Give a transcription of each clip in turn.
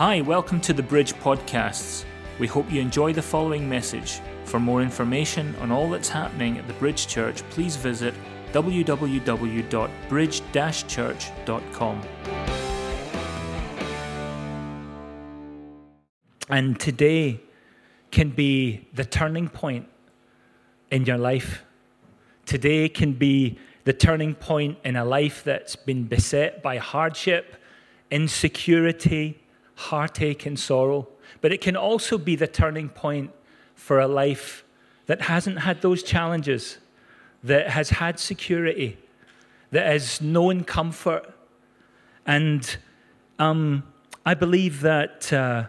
Hi, welcome to the Bridge Podcasts. We hope you enjoy the following message. For more information on all that's happening at the Bridge Church, please visit www.bridge church.com. And today can be the turning point in your life. Today can be the turning point in a life that's been beset by hardship, insecurity, heartache, and sorrow. But it can also be the turning point for a life that hasn't had those challenges, that has had security, that has known comfort. And um, I believe that uh,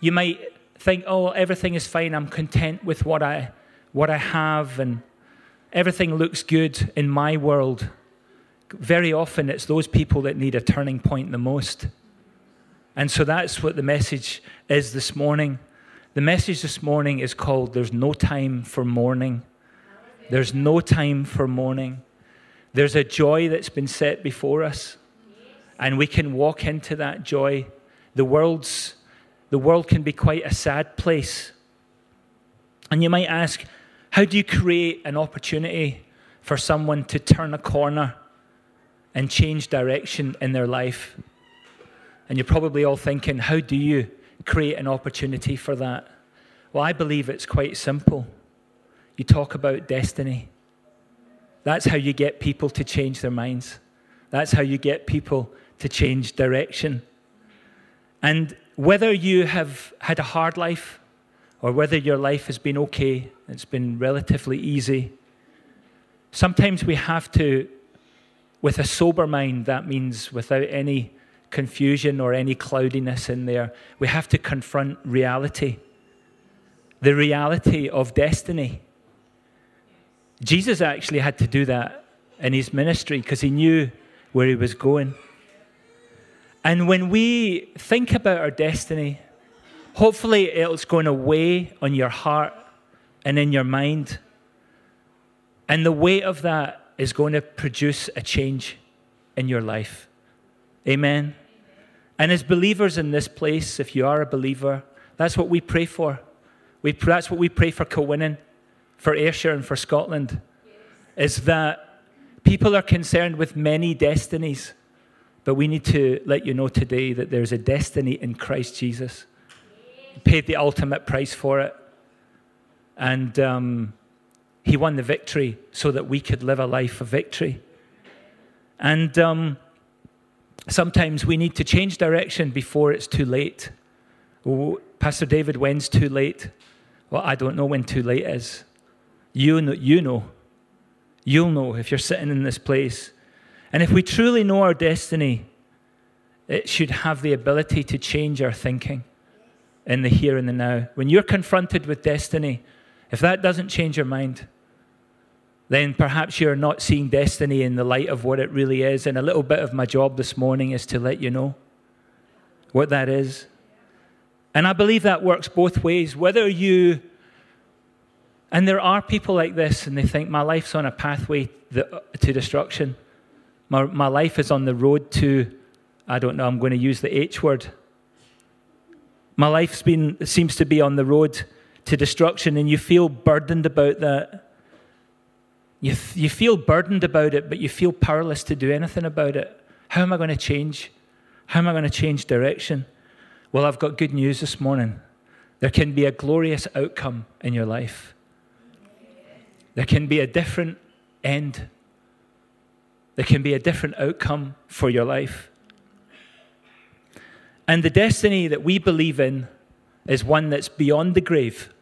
you might think, oh, everything is fine, I'm content with what I, what I have, and everything looks good in my world. Very often, it's those people that need a turning point the most. And so that's what the message is this morning. The message this morning is called There's No Time for Mourning. There's no time for mourning. There's a joy that's been set before us, and we can walk into that joy. The world's the world can be quite a sad place. And you might ask, how do you create an opportunity for someone to turn a corner and change direction in their life? And you're probably all thinking, how do you create an opportunity for that? Well, I believe it's quite simple. You talk about destiny. That's how you get people to change their minds. That's how you get people to change direction. And whether you have had a hard life or whether your life has been okay, it's been relatively easy, sometimes we have to, with a sober mind, that means without any confusion or any cloudiness in there, we have to confront reality the reality of destiny. Jesus actually had to do that in his ministry because he knew where he was going. And when we think about our destiny, hopefully it's going to weigh on your heart and in your mind. And the weight of that is going to produce a change in your life. Amen. And as believers in this place, if you are a believer, that's what we pray for. We, that's what we pray for Kilwinning, for Ayrshire, and for Scotland, is that people are concerned with many destinies. But we need to let you know today that there's a destiny in Christ Jesus. He paid the ultimate price for it. And um, he won the victory so that we could live a life of victory. And um, sometimes we need to change direction before it's too late. Oh, Pastor David, when's too late? Well, I don't know when too late is. You know, you know. You'll know if you're sitting in this place and if we truly know our destiny, it should have the ability to change our thinking in the here and the now. When you're confronted with destiny, if that doesn't change your mind, then perhaps you're not seeing destiny in the light of what it really is. And a little bit of my job this morning is to let you know what that is. And I believe that works both ways. Whether you, and there are people like this, and they think my life's on a pathway to destruction. My, my life is on the road to, I don't know, I'm going to use the H word. My been, seems to be on the road to destruction, and you feel burdened about that. You, you feel burdened about it, but you feel powerless to do anything about it. How am I going to change? How am I going to change direction? Well, I've got good news this morning. There can be a glorious outcome in your life. There can be a different end there can be a different outcome for your life. And the destiny that we believe in is one that's beyond the grave.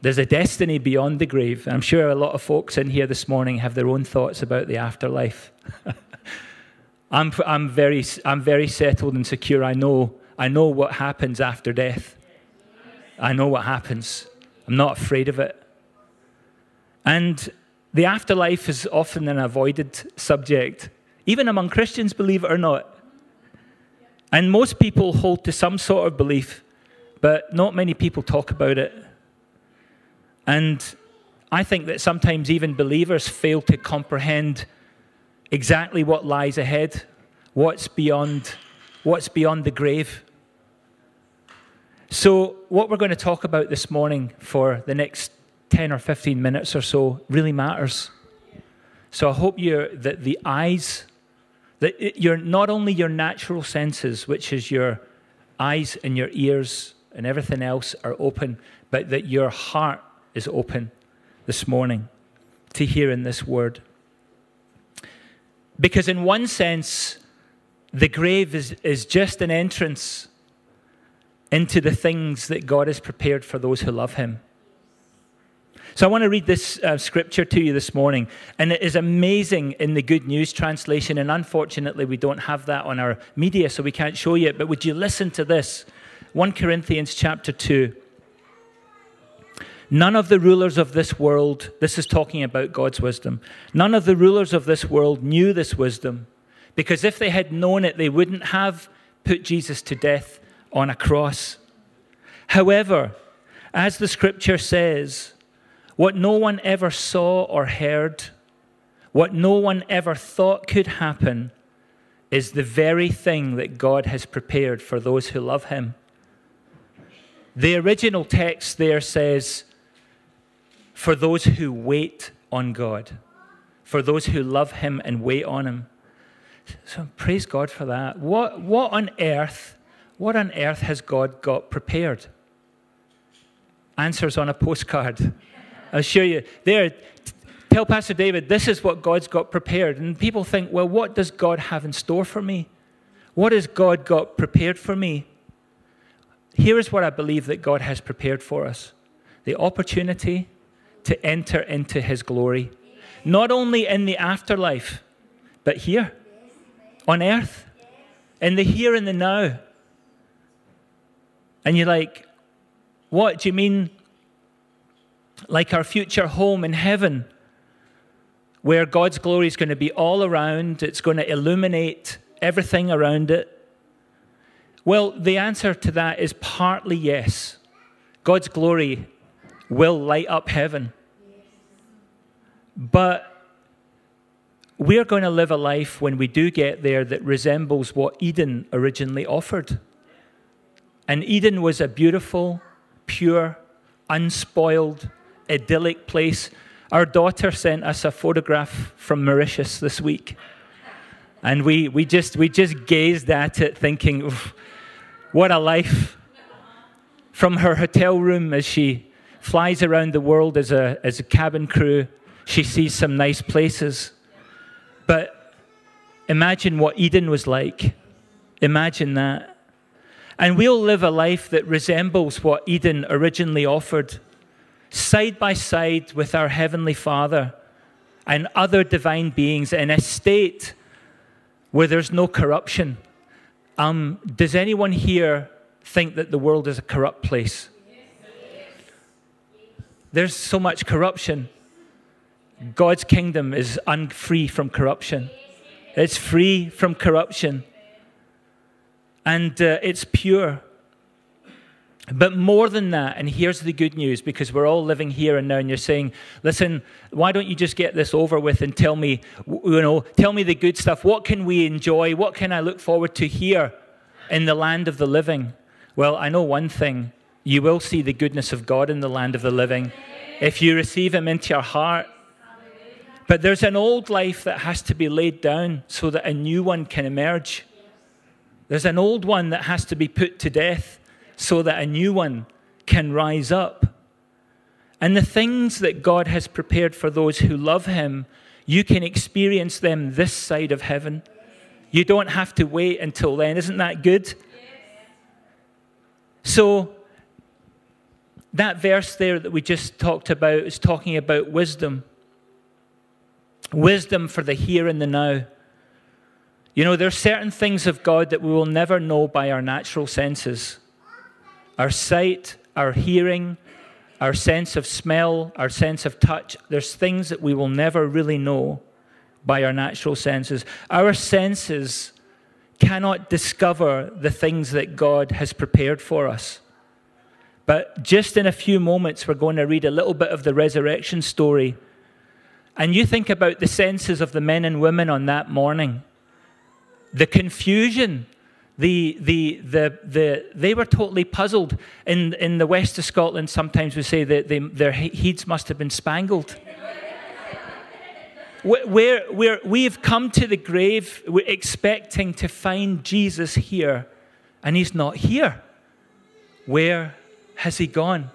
There's a destiny beyond the grave. I'm sure a lot of folks in here this morning have their own thoughts about the afterlife. I'm, I'm, very, I'm very settled and secure. I know, I know what happens after death. I know what happens. I'm not afraid of it. And the afterlife is often an avoided subject, even among Christians, believe it or not. And most people hold to some sort of belief, but not many people talk about it. And I think that sometimes even believers fail to comprehend exactly what lies ahead, what's beyond what's beyond the grave. So, what we're going to talk about this morning for the next 10 or 15 minutes or so really matters. So, I hope you that the eyes, that you're not only your natural senses, which is your eyes and your ears and everything else, are open, but that your heart is open this morning to hearing this word. Because, in one sense, the grave is, is just an entrance into the things that God has prepared for those who love Him. So I want to read this uh, scripture to you this morning, and it is amazing in the Good News translation. And unfortunately, we don't have that on our media, so we can't show you it. But would you listen to this? 1 Corinthians chapter 2. None of the rulers of this world, this is talking about God's wisdom, none of the rulers of this world knew this wisdom, because if they had known it, they wouldn't have put Jesus to death on a cross. However, as the scripture says, what no one ever saw or heard, what no one ever thought could happen, is the very thing that God has prepared for those who love Him. The original text there says, for those who wait on God, for those who love Him and wait on Him. So praise God for that. What, what on earth, what on earth has God got prepared? Answers on a postcard. I'll show you. There, tell Pastor David, this is what God's got prepared. And people think, well, what does God have in store for me? What has God got prepared for me? Here is what I believe that God has prepared for us the opportunity to enter into his glory, not only in the afterlife, but here on earth, in the here and the now. And you're like, what do you mean? Like our future home in heaven, where God's glory is going to be all around, it's going to illuminate everything around it. Well, the answer to that is partly yes. God's glory will light up heaven. But we're going to live a life when we do get there that resembles what Eden originally offered. And Eden was a beautiful, pure, unspoiled, idyllic place. Our daughter sent us a photograph from Mauritius this week. And we, we, just, we just gazed at it thinking, what a life. From her hotel room as she flies around the world as a, as a cabin crew, she sees some nice places. But imagine what Eden was like. Imagine that. And we'll live a life that resembles what Eden originally offered, side by side with our Heavenly Father and other divine beings in a state where there's no corruption. Um, does anyone here think that the world is a corrupt place? There's so much corruption. God's kingdom is unfree from corruption. It's free from corruption. And uh, it's pure. But more than that, and here's the good news because we're all living here and now, and you're saying, listen, why don't you just get this over with and tell me, you know, tell me the good stuff. What can we enjoy? What can I look forward to here in the land of the living? Well, I know one thing you will see the goodness of God in the land of the living. If you receive Him into your heart, but there's an old life that has to be laid down so that a new one can emerge. There's an old one that has to be put to death so that a new one can rise up. And the things that God has prepared for those who love Him, you can experience them this side of heaven. You don't have to wait until then. Isn't that good? So, that verse there that we just talked about is talking about wisdom wisdom for the here and the now. You know, there are certain things of God that we will never know by our natural senses our sight, our hearing, our sense of smell, our sense of touch. There's things that we will never really know by our natural senses. Our senses cannot discover the things that God has prepared for us. But just in a few moments, we're going to read a little bit of the resurrection story and you think about the senses of the men and women on that morning, the confusion the, the, the, the, they were totally puzzled. In, in the west of Scotland, sometimes we say that they, their heads must have been spangled. where, where we've come to the grave we're expecting to find Jesus here, and he's not here. Where has he gone?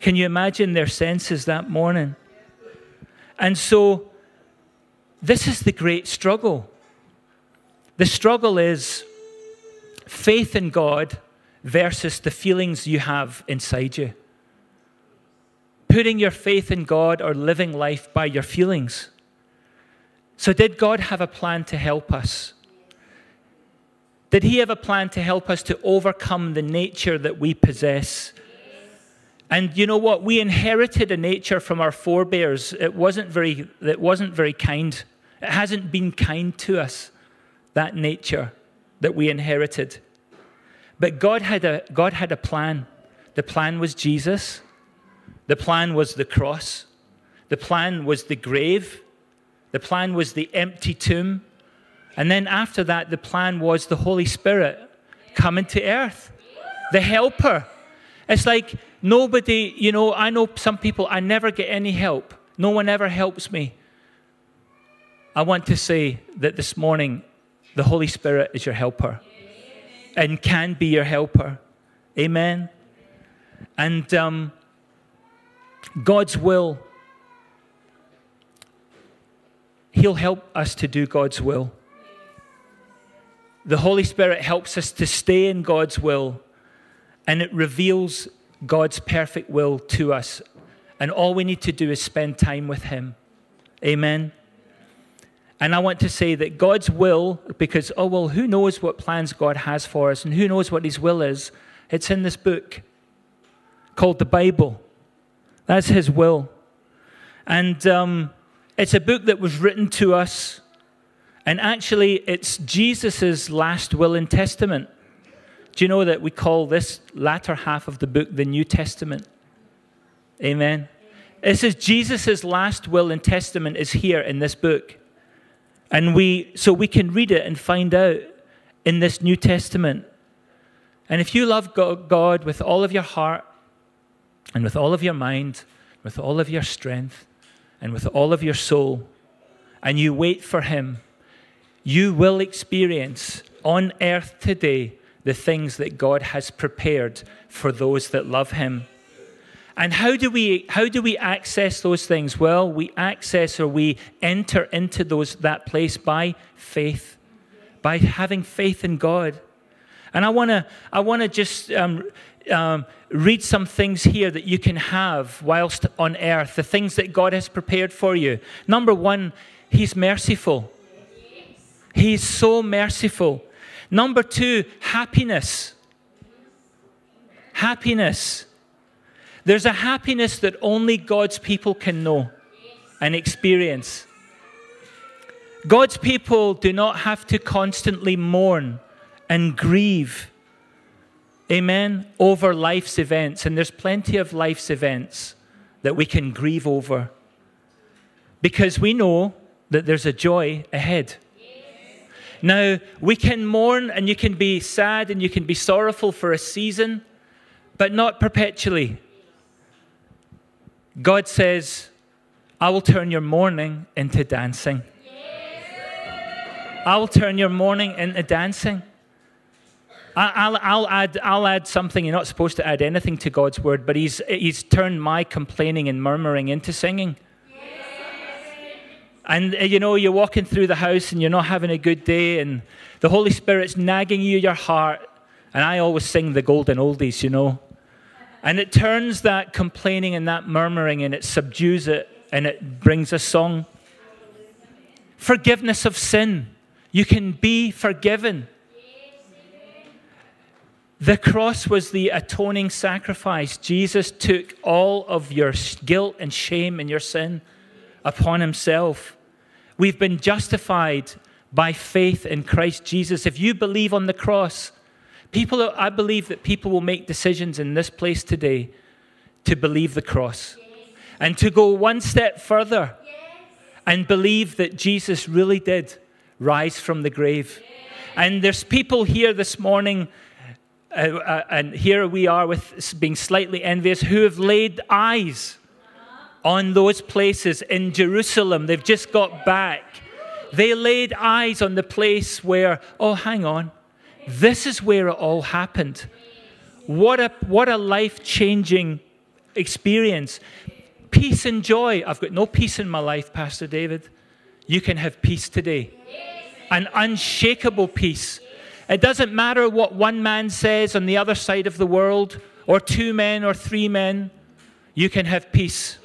Can you imagine their senses that morning? And so, this is the great struggle. The struggle is faith in God versus the feelings you have inside you. Putting your faith in God or living life by your feelings. So, did God have a plan to help us? Did He have a plan to help us to overcome the nature that we possess? And you know what? We inherited a nature from our forebears. It wasn't very, it wasn't very kind. It hasn't been kind to us, that nature that we inherited. But God had a, God had a plan. The plan was Jesus, the plan was the cross, the plan was the grave, the plan was the empty tomb. And then after that, the plan was the Holy Spirit coming to earth, the helper. It's like nobody, you know, I know some people, I never get any help. No one ever helps me. I want to say that this morning the Holy Spirit is your helper and can be your helper. Amen. And um, God's will, He'll help us to do God's will. The Holy Spirit helps us to stay in God's will, and it reveals God's perfect will to us. And all we need to do is spend time with Him. Amen. And I want to say that God's will, because, oh, well, who knows what plans God has for us and who knows what His will is? It's in this book called the Bible. That's His will. And um, it's a book that was written to us. And actually, it's Jesus' last will and testament. Do you know that we call this latter half of the book the New Testament? Amen. It says Jesus' last will and testament is here in this book. And we, so we can read it and find out in this New Testament. And if you love God with all of your heart and with all of your mind, with all of your strength and with all of your soul, and you wait for Him, you will experience on earth today the things that God has prepared for those that love Him. And how do we how do we access those things? Well, we access or we enter into those that place by faith, by having faith in God. And I want to I want to just um, um, read some things here that you can have whilst on earth, the things that God has prepared for you. Number one, He's merciful. He's so merciful. Number two, happiness. Happiness. There's a happiness that only God's people can know and experience. God's people do not have to constantly mourn and grieve, amen, over life's events. And there's plenty of life's events that we can grieve over because we know that there's a joy ahead. Now, we can mourn and you can be sad and you can be sorrowful for a season, but not perpetually. God says, I will turn your mourning into dancing. I will turn your mourning into dancing. I'll, I'll, add, I'll add something. You're not supposed to add anything to God's word, but He's, he's turned my complaining and murmuring into singing. And uh, you know, you're walking through the house and you're not having a good day, and the Holy Spirit's nagging you your heart. And I always sing the golden oldies, you know. And it turns that complaining and that murmuring and it subdues it and it brings a song. Forgiveness of sin. You can be forgiven. The cross was the atoning sacrifice. Jesus took all of your guilt and shame and your sin upon himself. We've been justified by faith in Christ Jesus. If you believe on the cross, People, I believe that people will make decisions in this place today to believe the cross and to go one step further and believe that Jesus really did rise from the grave And there's people here this morning, uh, uh, and here we are with being slightly envious, who have laid eyes on those places in Jerusalem. They've just got back. They laid eyes on the place where, oh, hang on, this is where it all happened. What a, what a life changing experience. Peace and joy. I've got no peace in my life, Pastor David. You can have peace today. An unshakable peace. It doesn't matter what one man says on the other side of the world, or two men, or three men. You can have peace.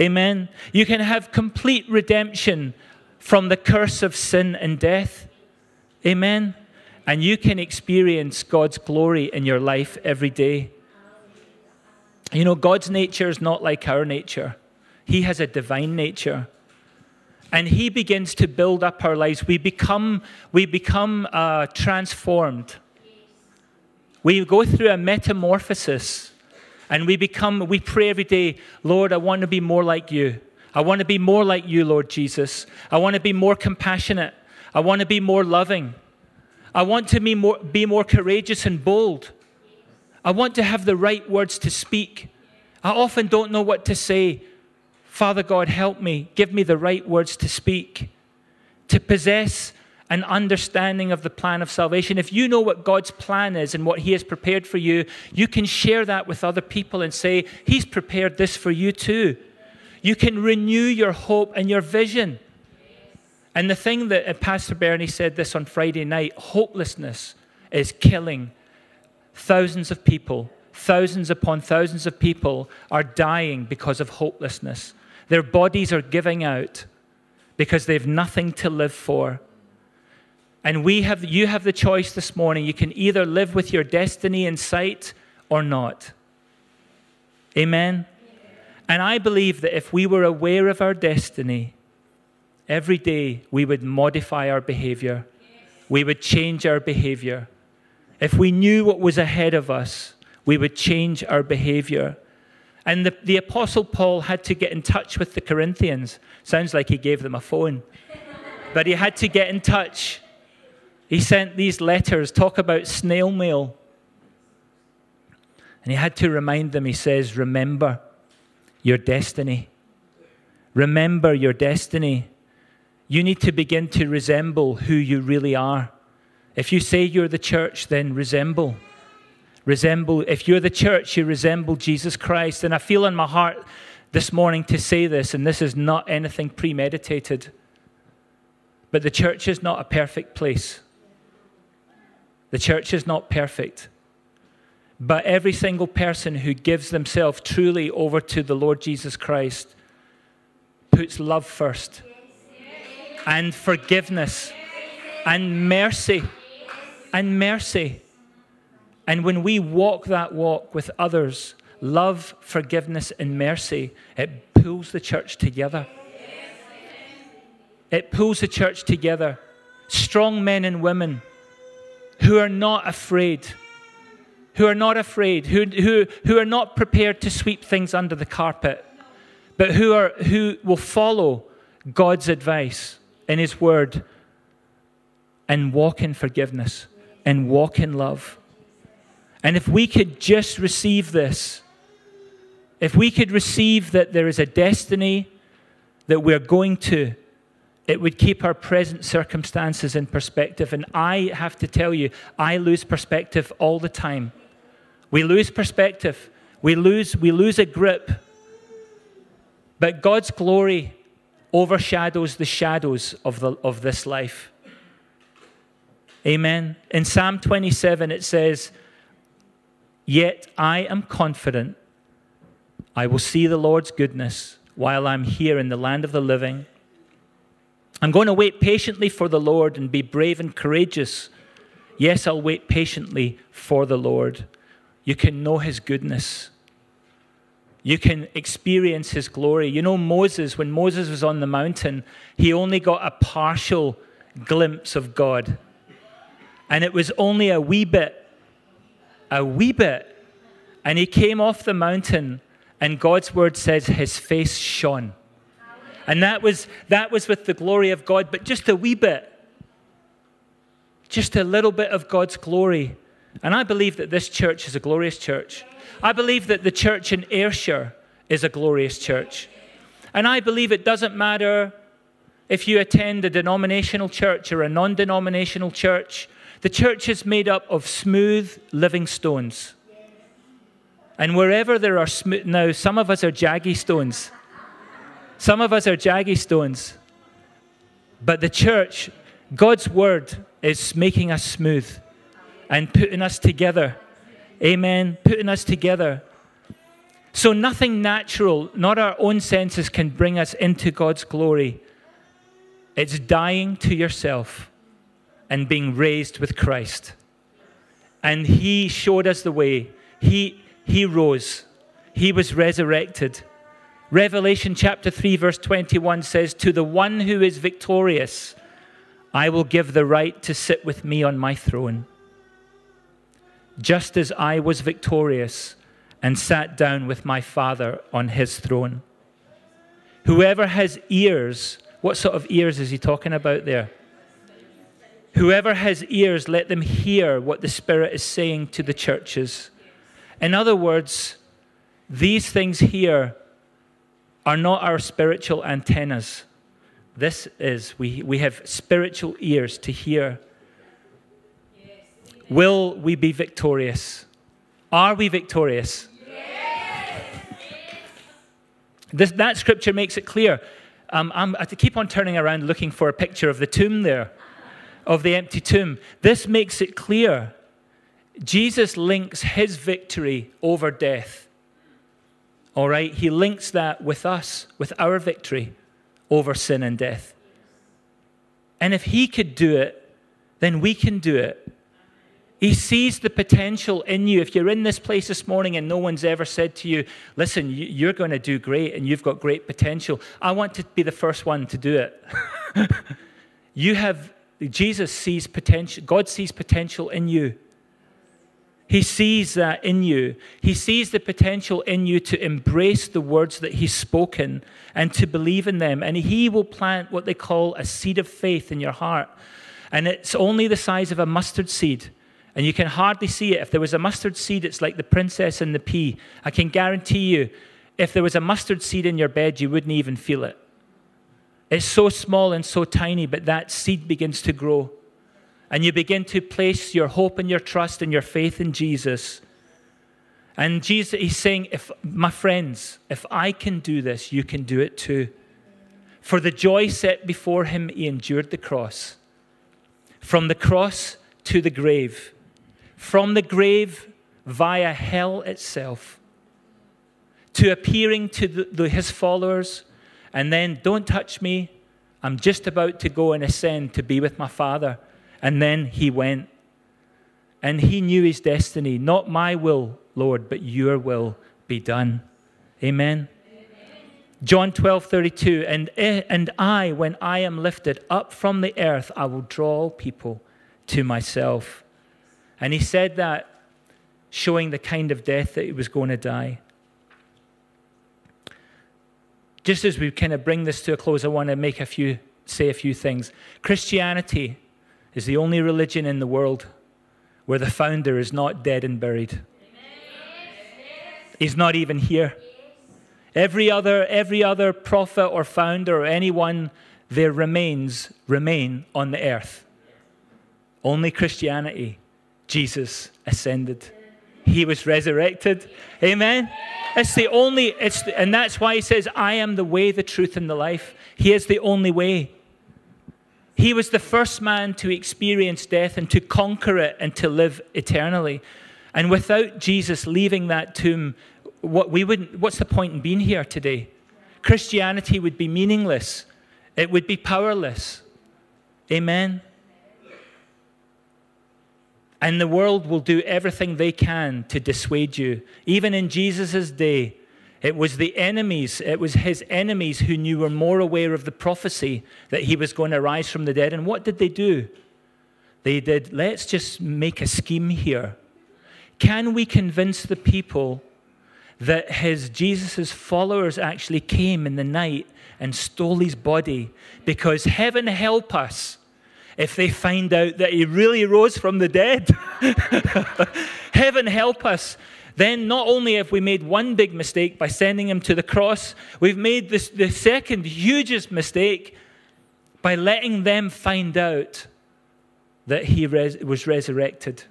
Amen. You can have complete redemption from the curse of sin and death. Amen. And you can experience God's glory in your life every day. You know, God's nature is not like our nature, He has a divine nature. And He begins to build up our lives. We become, we become uh, transformed. We go through a metamorphosis and we become, we pray every day, Lord, I want to be more like you. I want to be more like you, Lord Jesus. I want to be more compassionate. I want to be more loving. I want to be more, be more courageous and bold. I want to have the right words to speak. I often don't know what to say. Father God, help me. Give me the right words to speak, to possess an understanding of the plan of salvation. If you know what God's plan is and what He has prepared for you, you can share that with other people and say, He's prepared this for you too. You can renew your hope and your vision. And the thing that uh, Pastor Bernie said this on Friday night hopelessness is killing thousands of people. Thousands upon thousands of people are dying because of hopelessness. Their bodies are giving out because they have nothing to live for. And we have, you have the choice this morning. You can either live with your destiny in sight or not. Amen? And I believe that if we were aware of our destiny, every day we would modify our behavior, we would change our behavior. If we knew what was ahead of us, we would change our behavior. And the, the Apostle Paul had to get in touch with the Corinthians. Sounds like he gave them a phone. but he had to get in touch he sent these letters, talk about snail mail. And he had to remind them, he says, Remember your destiny. Remember your destiny. You need to begin to resemble who you really are. If you say you're the church, then resemble. Resemble. If you're the church, you resemble Jesus Christ. And I feel in my heart this morning to say this, and this is not anything premeditated. But the church is not a perfect place. The church is not perfect. But every single person who gives themselves truly over to the Lord Jesus Christ puts love first, and forgiveness, and mercy, and mercy. And when we walk that walk with others, love, forgiveness, and mercy, it pulls the church together. It pulls the church together. Strong men and women who are not afraid, who are not afraid, who, who, who are not prepared to sweep things under the carpet, but who, are, who will follow God's advice in His Word and walk in forgiveness and walk in love. And if we could just receive this, if we could receive that there is a destiny that we're going to, it would keep our present circumstances in perspective. And I have to tell you, I lose perspective all the time. We lose perspective, we lose, we lose a grip. But God's glory overshadows the shadows of, the, of this life. Amen. In Psalm 27, it says, Yet I am confident I will see the Lord's goodness while I'm here in the land of the living. I'm going to wait patiently for the Lord and be brave and courageous. Yes, I'll wait patiently for the Lord. You can know his goodness. You can experience his glory. You know, Moses, when Moses was on the mountain, he only got a partial glimpse of God. And it was only a wee bit, a wee bit. And he came off the mountain, and God's word says his face shone. And that was, that was with the glory of God, but just a wee bit. just a little bit of God's glory. And I believe that this church is a glorious church. I believe that the church in Ayrshire is a glorious church. And I believe it doesn't matter if you attend a denominational church or a non denominational church, the church is made up of smooth living stones. And wherever there are smooth, now some of us are jaggy stones. Some of us are jaggy stones. But the church, God's word, is making us smooth and putting us together. Amen. Putting us together. So nothing natural, not our own senses, can bring us into God's glory. It's dying to yourself and being raised with Christ. And He showed us the way. He, he rose, He was resurrected. Revelation chapter 3, verse 21 says, To the one who is victorious, I will give the right to sit with me on my throne. Just as I was victorious and sat down with my Father on his throne. Whoever has ears, what sort of ears is he talking about there? Whoever has ears, let them hear what the Spirit is saying to the churches. In other words, these things here are not our spiritual antennas. This is, we, we have spiritual ears to hear. Will we be victorious? Are we victorious? This, that scripture makes it clear. Um, i keep on turning around looking for a picture of the tomb there, of the empty tomb. This makes it clear. Jesus links his victory over death. All right? He links that with us, with our victory over sin and death. And if he could do it, then we can do it. He sees the potential in you. If you're in this place this morning and no one's ever said to you, listen, you're going to do great and you've got great potential, I want to be the first one to do it. you have, Jesus sees potential, God sees potential in you. He sees that in you. He sees the potential in you to embrace the words that He's spoken and to believe in them. And He will plant what they call a seed of faith in your heart. And it's only the size of a mustard seed and you can hardly see it. If there was a mustard seed, it's like the princess and the pea. I can guarantee you, if there was a mustard seed in your bed, you wouldn't even feel it. It's so small and so tiny, but that seed begins to grow. And you begin to place your hope and your trust and your faith in Jesus. And Jesus, he's saying, if my friends, if I can do this, you can do it too. For the joy set before him, he endured the cross. From the cross to the grave from the grave via hell itself to appearing to the, the, his followers and then, don't touch me. I'm just about to go and ascend to be with my Father. And then he went. And he knew his destiny. Not my will, Lord, but your will be done. Amen. John 12, 32. And, and I, when I am lifted up from the earth, I will draw people to myself. And he said that showing the kind of death that he was going to die. Just as we kind of bring this to a close, I want to make a few, say a few things. Christianity is the only religion in the world where the founder is not dead and buried. He's not even here. Every other, every other prophet or founder or anyone, their remains remain on the earth. Only Christianity Jesus ascended. He was resurrected. Amen. It's the only, it's, and that's why he says, I am the way, the truth, and the life. He is the only way. He was the first man to experience death and to conquer it and to live eternally. And without Jesus leaving that tomb, what we wouldn't, what's the point in being here today? Christianity would be meaningless. It would be powerless. Amen. And the world will do everything they can to dissuade you. Even in Jesus' day, it was the enemies, it was his enemies who knew were more aware of the prophecy that he was going to rise from the dead. And what did they do? They did, let's just make a scheme here. Can we convince the people that his Jesus' followers actually came in the night and stole his body? Because heaven help us if they find out that he really rose from the dead. Heaven help us. Then, not only have we made one big mistake by sending him to the cross, we've made this, the second hugest mistake by letting them find out that he res- was resurrected.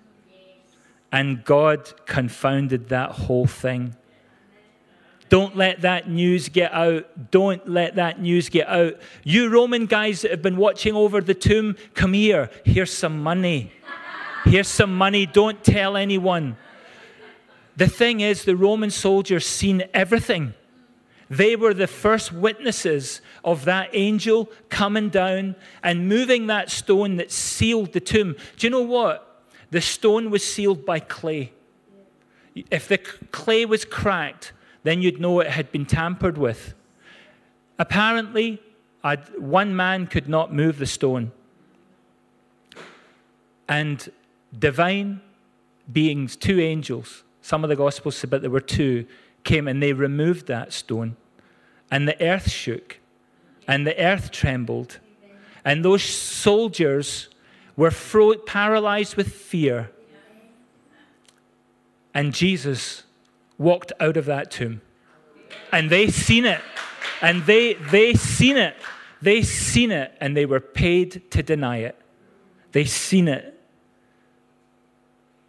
And God confounded that whole thing. Don't let that news get out. Don't let that news get out. You Roman guys that have been watching over the tomb, come here. Here's some money. Here's some money. Don't tell anyone. The thing is, the Roman soldiers seen everything. They were the first witnesses of that angel coming down and moving that stone that sealed the tomb. Do you know what? The stone was sealed by clay. If the clay was cracked, then you'd know it had been tampered with. Apparently, I'd, one man could not move the stone. And divine beings, two angels, some of the Gospels say, but there were two, came and they removed that stone. And the earth shook, and the earth trembled. And those soldiers were fro- paralyzed with fear. And Jesus walked out of that tomb. And they seen it. And they they seen it. They seen it and they were paid to deny it. They seen it.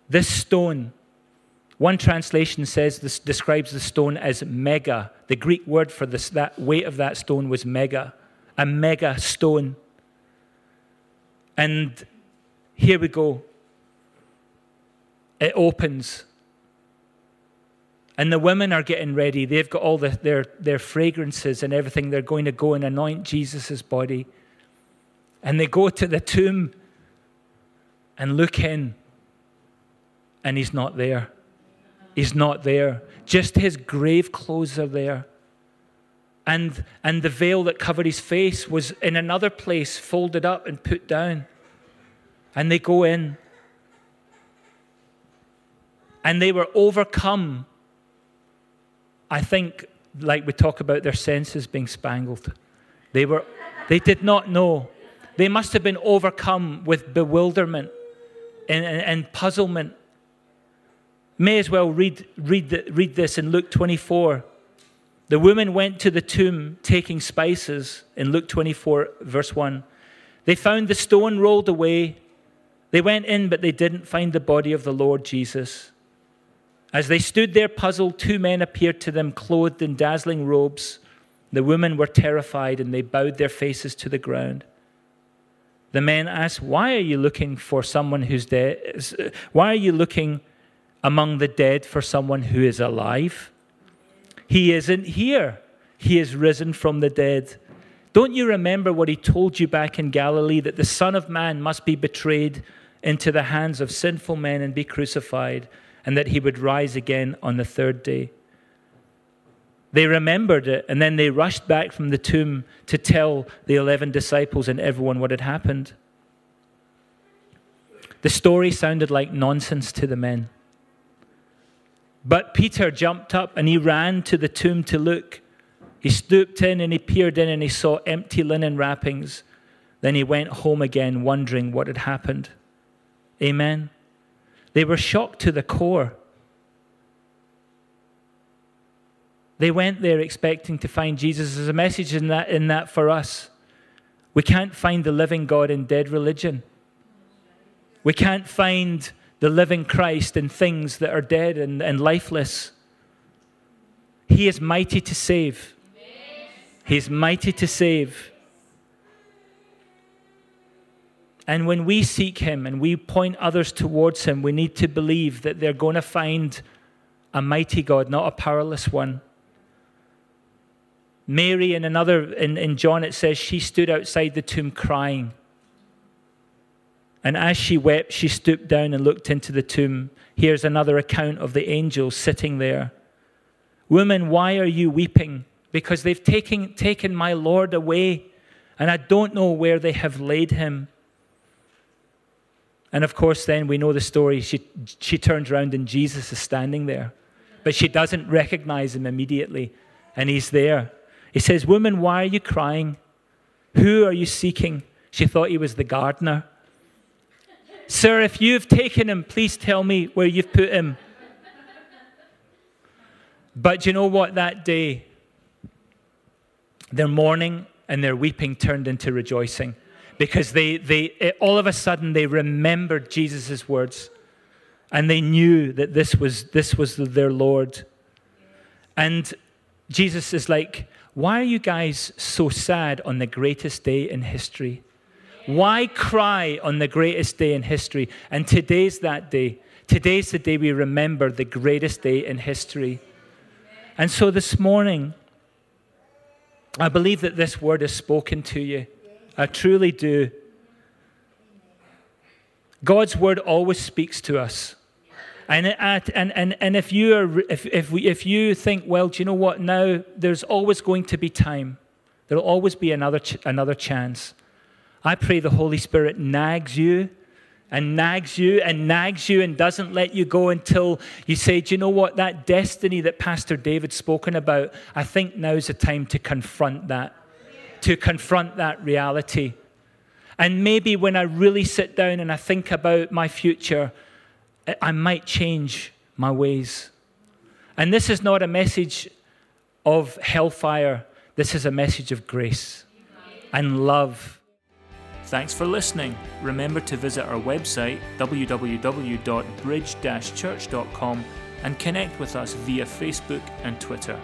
This stone, one translation says this describes the stone as mega. The Greek word for this, that weight of that stone was mega, a mega stone. And here we go. It opens and the women are getting ready. They've got all the, their, their fragrances and everything. They're going to go and anoint Jesus' body. And they go to the tomb and look in, and he's not there. He's not there. Just his grave clothes are there. And, and the veil that covered his face was in another place, folded up and put down. And they go in. And they were overcome I think, like we talk about their senses being spangled, they, were, they did not know. They must have been overcome with bewilderment and, and, and puzzlement. May as well read, read, the, read this in Luke 24. The woman went to the tomb taking spices in Luke 24, verse 1. They found the stone rolled away. They went in, but they didn't find the body of the Lord Jesus. As they stood there puzzled, two men appeared to them clothed in dazzling robes. The women were terrified and they bowed their faces to the ground. The men asked, Why are you looking for someone who's dead? Why are you looking among the dead for someone who is alive? He isn't here. He is risen from the dead. Don't you remember what he told you back in Galilee that the Son of Man must be betrayed into the hands of sinful men and be crucified? and that he would rise again on the third day. They remembered it, and then they rushed back from the tomb to tell the 11 disciples and everyone what had happened. The story sounded like nonsense to the men. But Peter jumped up and he ran to the tomb to look. He stooped in and he peered in and he saw empty linen wrappings. Then he went home again, wondering what had happened. Amen. They were shocked to the core. They went there expecting to find Jesus. There's a message in that, in that for us. We can't find the living God in dead religion. We can't find the living Christ in things that are dead and, and lifeless. He is mighty to save. He is mighty to save. And when we seek Him and we point others towards Him, we need to believe that they're going to find a mighty God, not a powerless one. Mary, in another, in, in John, it says she stood outside the tomb crying. And as she wept, she stooped down and looked into the tomb. Here's another account of the angel sitting there. Woman, why are you weeping? Because they've taken, taken my Lord away, and I don't know where they have laid him. And of course, then we know the story. She, she turns around and Jesus is standing there. But she doesn't recognize him immediately. And he's there. He says, Woman, why are you crying? Who are you seeking? She thought he was the gardener. Sir, if you've taken him, please tell me where you've put him. But you know what? That day, their mourning and their weeping turned into rejoicing because they, they all of a sudden they remembered Jesus' words and they knew that this was, this was their Lord. And Jesus is like, Why are you guys so sad on the greatest day in history? Why cry on the greatest day in history? And today's that day. Today's the day we remember the greatest day in history. And so this morning, I believe that this word is spoken to you. I truly do. God's word always speaks to us. And, and, and, and if, you are, if, if, we, if you think, well, do you know what? Now there's always going to be time, there'll always be another, ch- another chance. I pray the Holy Spirit nags you and nags you and nags you and doesn't let you go until you say, Do you know what? That destiny that Pastor David's spoken about, I think now's the time to confront that, to confront that reality. And maybe when I really sit down and I think about my future, I might change my ways. And this is not a message of hellfire, this is a message of grace and love Thanks for listening. Remember to visit our website www.bridge-church.com and connect with us via Facebook and Twitter.